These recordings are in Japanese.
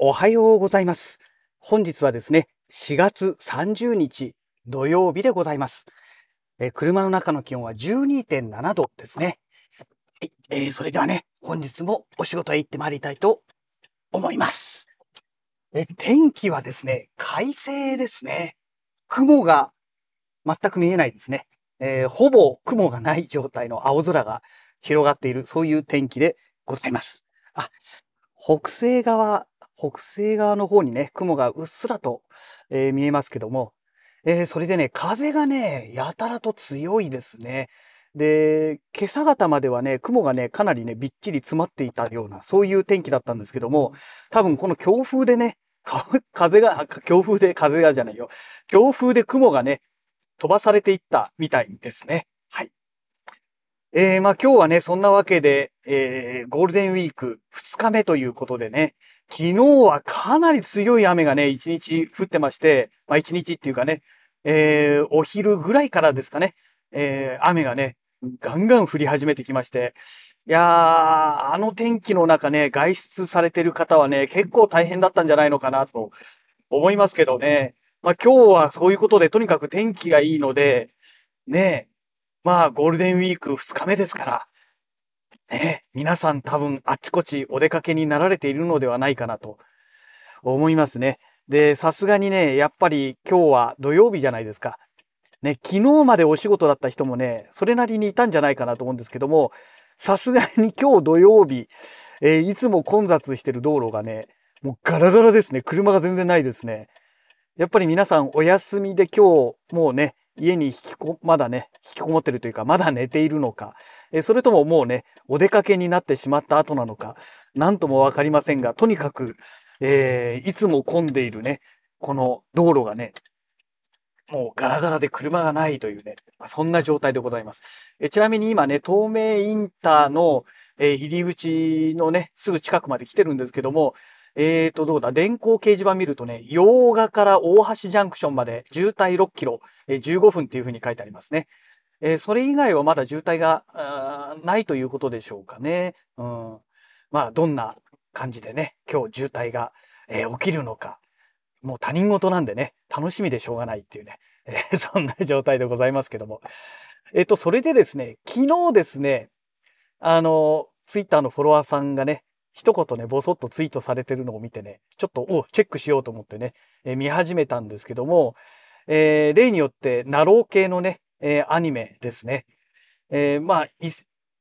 おはようございます。本日はですね、4月30日土曜日でございます。え車の中の気温は12.7度ですね。はい、えー、それではね、本日もお仕事へ行ってまいりたいと思います。え天気はですね、快晴ですね。雲が全く見えないですね。えー、ほぼ雲がない状態の青空が広がっている、そういう天気でございます。あ、北西側、北西側の方にね、雲がうっすらと、えー、見えますけども、えー、それでね、風がね、やたらと強いですね。で、今朝方まではね、雲がね、かなりね、びっちり詰まっていたような、そういう天気だったんですけども、多分この強風でね、風が、強風で風がじゃないよ。強風で雲がね、飛ばされていったみたいですね。えー、まあ今日はね、そんなわけで、えー、ゴールデンウィーク2日目ということでね、昨日はかなり強い雨がね、一日降ってまして、まあ一日っていうかね、えー、お昼ぐらいからですかね、えー、雨がね、ガンガン降り始めてきまして、いやー、あの天気の中ね、外出されてる方はね、結構大変だったんじゃないのかなと思いますけどね。まあ今日はそういうことで、とにかく天気がいいので、ね、まあゴールデンウィーク2日目ですから、ね、皆さん多分あっちこっちお出かけになられているのではないかなと思いますね。で、さすがにね、やっぱり今日は土曜日じゃないですか。ね、昨日までお仕事だった人もね、それなりにいたんじゃないかなと思うんですけども、さすがに今日土曜日、えー、いつも混雑してる道路がね、もうガラガラですね。車が全然ないですね。やっぱり皆さんお休みで今日もうね、家に引きこ、まだね、引きこもってるというか、まだ寝ているのか、えそれとももうね、お出かけになってしまった後なのか、なんともわかりませんが、とにかく、えー、いつも混んでいるね、この道路がね、もうガラガラで車がないというね、まそんな状態でございます。えちなみに今ね、東名インターの、えー、入り口のね、すぐ近くまで来てるんですけども、えーと、どうだ、電光掲示板見るとね、洋画から大橋ジャンクションまで渋滞6キロ、えー、15分っていう風に書いてありますね。えー、それ以外はまだ渋滞がないということでしょうかね。うん。まあ、どんな感じでね、今日渋滞が、えー、起きるのか。もう他人事なんでね、楽しみでしょうがないっていうね、えー、そんな状態でございますけども。えっ、と、それでですね、昨日ですね、あの、ツイッターのフォロワーさんがね、一言ね、ぼそっとツイートされてるのを見てね、ちょっと、お、チェックしようと思ってね、えー、見始めたんですけども、えー、例によって、ナロー系のね、えー、アニメですね。えー、まあ、い、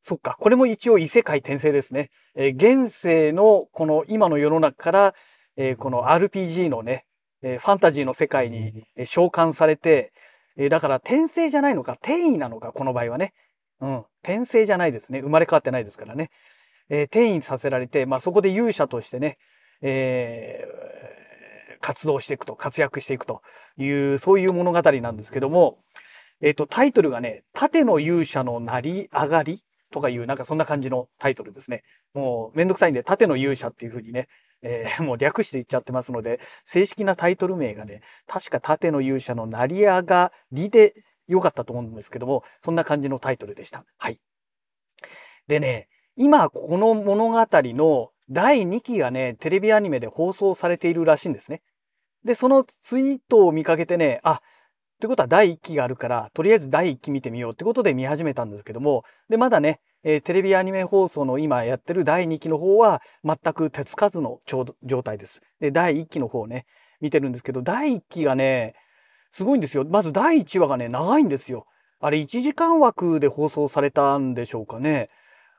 そっか、これも一応異世界転生ですね。えー、現世のこの今の世の中から、えー、この RPG のね、えー、ファンタジーの世界に、召喚されて、えー、だから転生じゃないのか、転移なのか、この場合はね。うん。転生じゃないですね。生まれ変わってないですからね。えー、転移させられて、まあそこで勇者としてね、えー、活動していくと、活躍していくという、そういう物語なんですけども、えっ、ー、と、タイトルがね、盾の勇者の成り上がりとかいう、なんかそんな感じのタイトルですね。もうめんどくさいんで、盾の勇者っていう風にね、えー、もう略して言っちゃってますので、正式なタイトル名がね、確か盾の勇者の成り上がりで良かったと思うんですけども、そんな感じのタイトルでした。はい。でね、今この物語の第2期がね、テレビアニメで放送されているらしいんですね。で、そのツイートを見かけてね、あ、ってことは第1期があるから、とりあえず第1期見てみようってことで見始めたんですけども、で、まだね、えー、テレビアニメ放送の今やってる第2期の方は全く手つかずの状態です。で、第1期の方ね、見てるんですけど、第1期がね、すごいんですよ。まず第1話がね、長いんですよ。あれ1時間枠で放送されたんでしょうかね。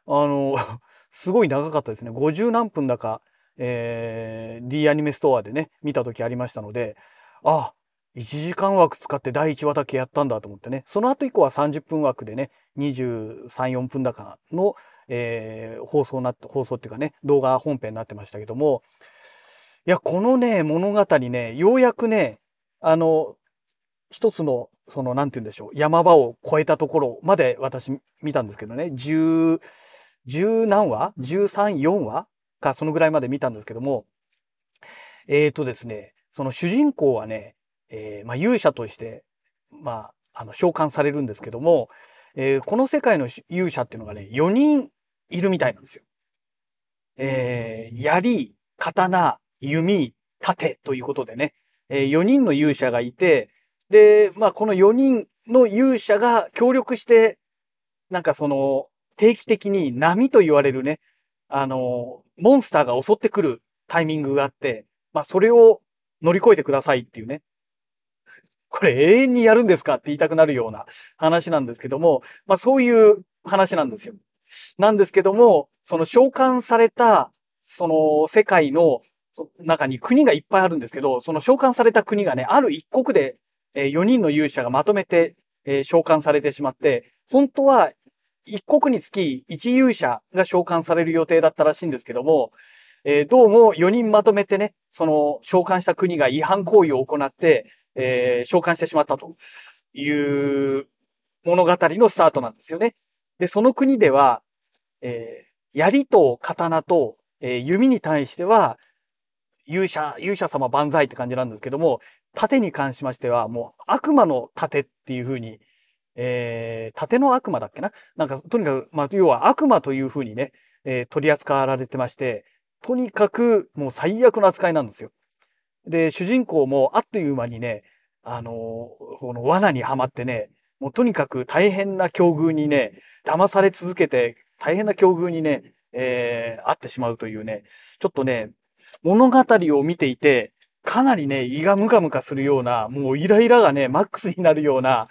あの、すごい長かったですね。50何分だか、えー、D アニメストアでね、見た時ありましたので、あ、1時間枠使って第1話だけやったんだと思ってね。その後以降は30分枠でね、23、4分だかの、えー、放送なって、放送っていうかね、動画本編になってましたけども、いや、このね、物語ね、ようやくね、あの、一つの、その、なんて言うんでしょう、山場を越えたところまで私見たんですけどね、10、十何話 ?13、4話か、そのぐらいまで見たんですけども、えーとですね、その主人公はね、えー、まあ、勇者として、まあ、あの、召喚されるんですけども、えー、この世界の勇者っていうのがね、4人いるみたいなんですよ。えー、槍、刀、弓、盾ということでね、えー、4人の勇者がいて、で、まあ、この4人の勇者が協力して、なんかその、定期的に波と言われるね、あの、モンスターが襲ってくるタイミングがあって、まあ、それを乗り越えてくださいっていうね。これ永遠にやるんですかって言いたくなるような話なんですけども、まあ、そういう話なんですよ。なんですけども、その召喚された、その世界の中に国がいっぱいあるんですけど、その召喚された国がね、ある一国で、え4人の勇者がまとめて、召喚されてしまって、本当は一国につき一勇者が召喚される予定だったらしいんですけども、えー、どうも4人まとめてね、その召喚した国が違反行為を行って、えー、召喚してしまったという物語のスタートなんですよね。で、その国では、えー、槍と刀と、えー、弓に対しては、勇者、勇者様万歳って感じなんですけども、盾に関しましては、もう悪魔の盾っていう風に、えー、盾の悪魔だっけな？なんか、とにかく、まあ、要は悪魔という風にね、えー、取り扱われてまして、とにかくもう最悪の扱いなんですよ。で、主人公もあっという間にね、あのー、この罠にはまってね、もうとにかく大変な境遇にね、騙され続けて、大変な境遇にね、えー、会ってしまうというね、ちょっとね、物語を見ていて、かなりね、胃がムカムカするような、もうイライラがね、マックスになるような、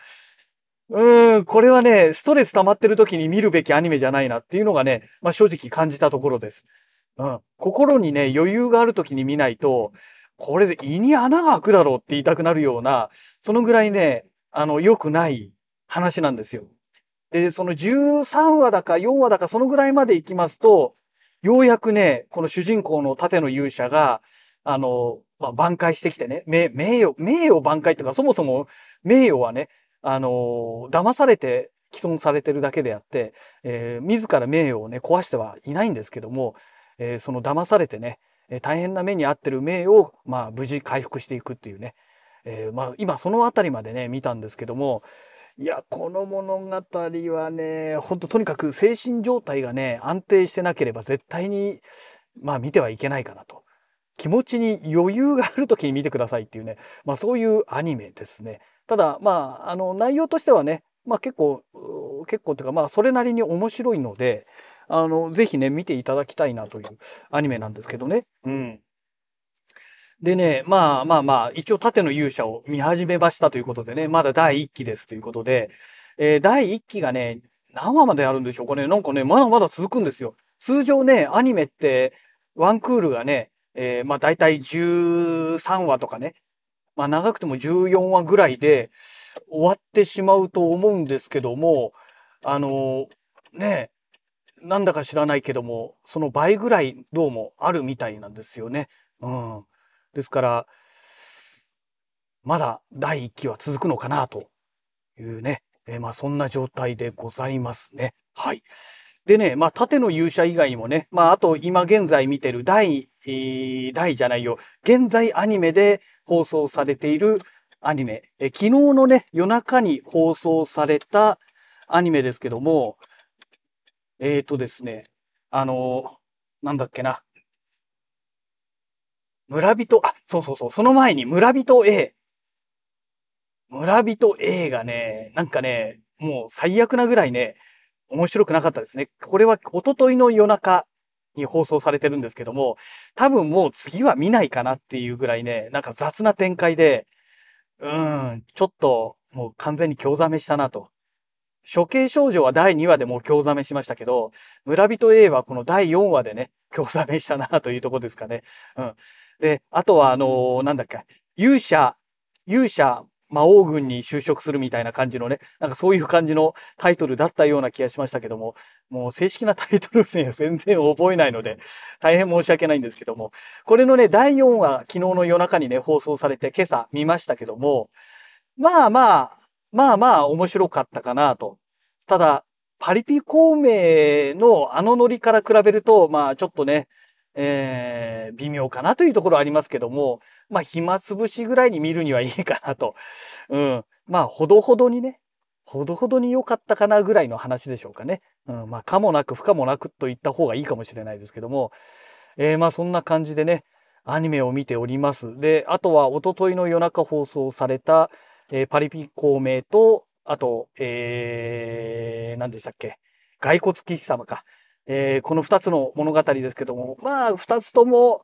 うん、これはね、ストレス溜まってる時に見るべきアニメじゃないなっていうのがね、まあ正直感じたところです。うん。心にね、余裕がある時に見ないと、これで胃に穴が開くだろうって言いたくなるような、そのぐらいね、あの、良くない話なんですよ。で、その13話だか4話だかそのぐらいまで行きますと、ようやくね、この主人公の盾の勇者が、あの、まあ、挽回してきてね、名誉、名誉挽回ってか、そもそも名誉はね、あの、騙されて既存されてるだけであって、えー、自ら名誉をね、壊してはいないんですけども、えー、その騙されてね、えー、大変な目に遭ってる名誉を、まあ、無事回復していくっていうね、えー、まあ、今そのあたりまでね、見たんですけども、いや、この物語はね、ほんととにかく精神状態がね、安定してなければ絶対に、まあ見てはいけないかなと。気持ちに余裕がある時に見てくださいっていうね、まあそういうアニメですね。ただ、まあ、あの、内容としてはね、まあ結構、結構というか、まあそれなりに面白いので、あの、ぜひね、見ていただきたいなというアニメなんですけどね。うん。でね、まあまあまあ、一応縦の勇者を見始めましたということでね、まだ第1期ですということで、えー、第1期がね、何話まであるんでしょうかね。なんかね、まだまだ続くんですよ。通常ね、アニメって、ワンクールがね、えー、まあ大体13話とかね、まあ長くても14話ぐらいで終わってしまうと思うんですけども、あのー、ね、なんだか知らないけども、その倍ぐらいどうもあるみたいなんですよね。うん。ですから、まだ第1期は続くのかなというね、え、まあそんな状態でございますね。はい。でね、まあ縦の勇者以外にもね、まああと今現在見てる第、えー、第じゃないよ、現在アニメで放送されているアニメ、え、昨日のね、夜中に放送されたアニメですけども、えっ、ー、とですね、あのー、なんだっけな、村人、あ、そうそうそう、その前に村人 A。村人 A がね、なんかね、もう最悪なぐらいね、面白くなかったですね。これは一昨日の夜中に放送されてるんですけども、多分もう次は見ないかなっていうぐらいね、なんか雑な展開で、うん、ちょっともう完全に興ざめしたなと。処刑少女は第2話でもう興ざめしましたけど、村人 A はこの第4話でね、興ざめしたなというとこですかね。うん。で、あとは、あのー、なんだっけ、勇者、勇者魔王軍に就職するみたいな感じのね、なんかそういう感じのタイトルだったような気がしましたけども、もう正式なタイトル名は全然覚えないので、大変申し訳ないんですけども、これのね、第4話、昨日の夜中にね、放送されて今朝見ましたけども、まあまあ、まあまあ面白かったかなと。ただ、パリピ孔明のあのノリから比べると、まあちょっとね、えー、微妙かなというところありますけども、まあ、暇つぶしぐらいに見るにはいいかなと。うん。まあ、ほどほどにね、ほどほどに良かったかなぐらいの話でしょうかね。うん。まあ、かもなく不可もなくと言った方がいいかもしれないですけども、えー、まあ、そんな感じでね、アニメを見ております。で、あとは、おとといの夜中放送された、えーパリピ孔明と、あと、えー、何でしたっけ？骸骨騎士様か。えーこの二つの物語ですけども、まあ、二つとも、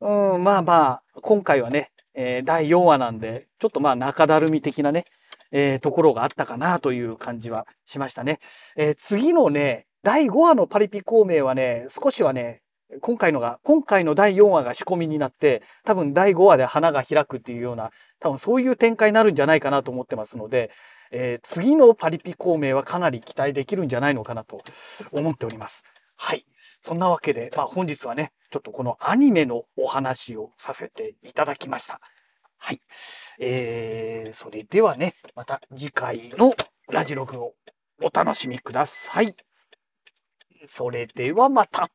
うん、まあまあ、今回はね、えー第4話なんで、ちょっとまあ中だるみ的なね、えーところがあったかなという感じはしましたね。えー次のね、第5話のパリピ孔明はね、少しはね、今回のが、今回の第4話が仕込みになって、多分第5話で花が開くっていうような、多分そういう展開になるんじゃないかなと思ってますので、えー次のパリピ孔明はかなり期待できるんじゃないのかなと思っております。はい。そんなわけで、まあ本日はね、ちょっとこのアニメのお話をさせていただきました。はい。えー、それではね、また次回のラジログをお楽しみください。それではまた。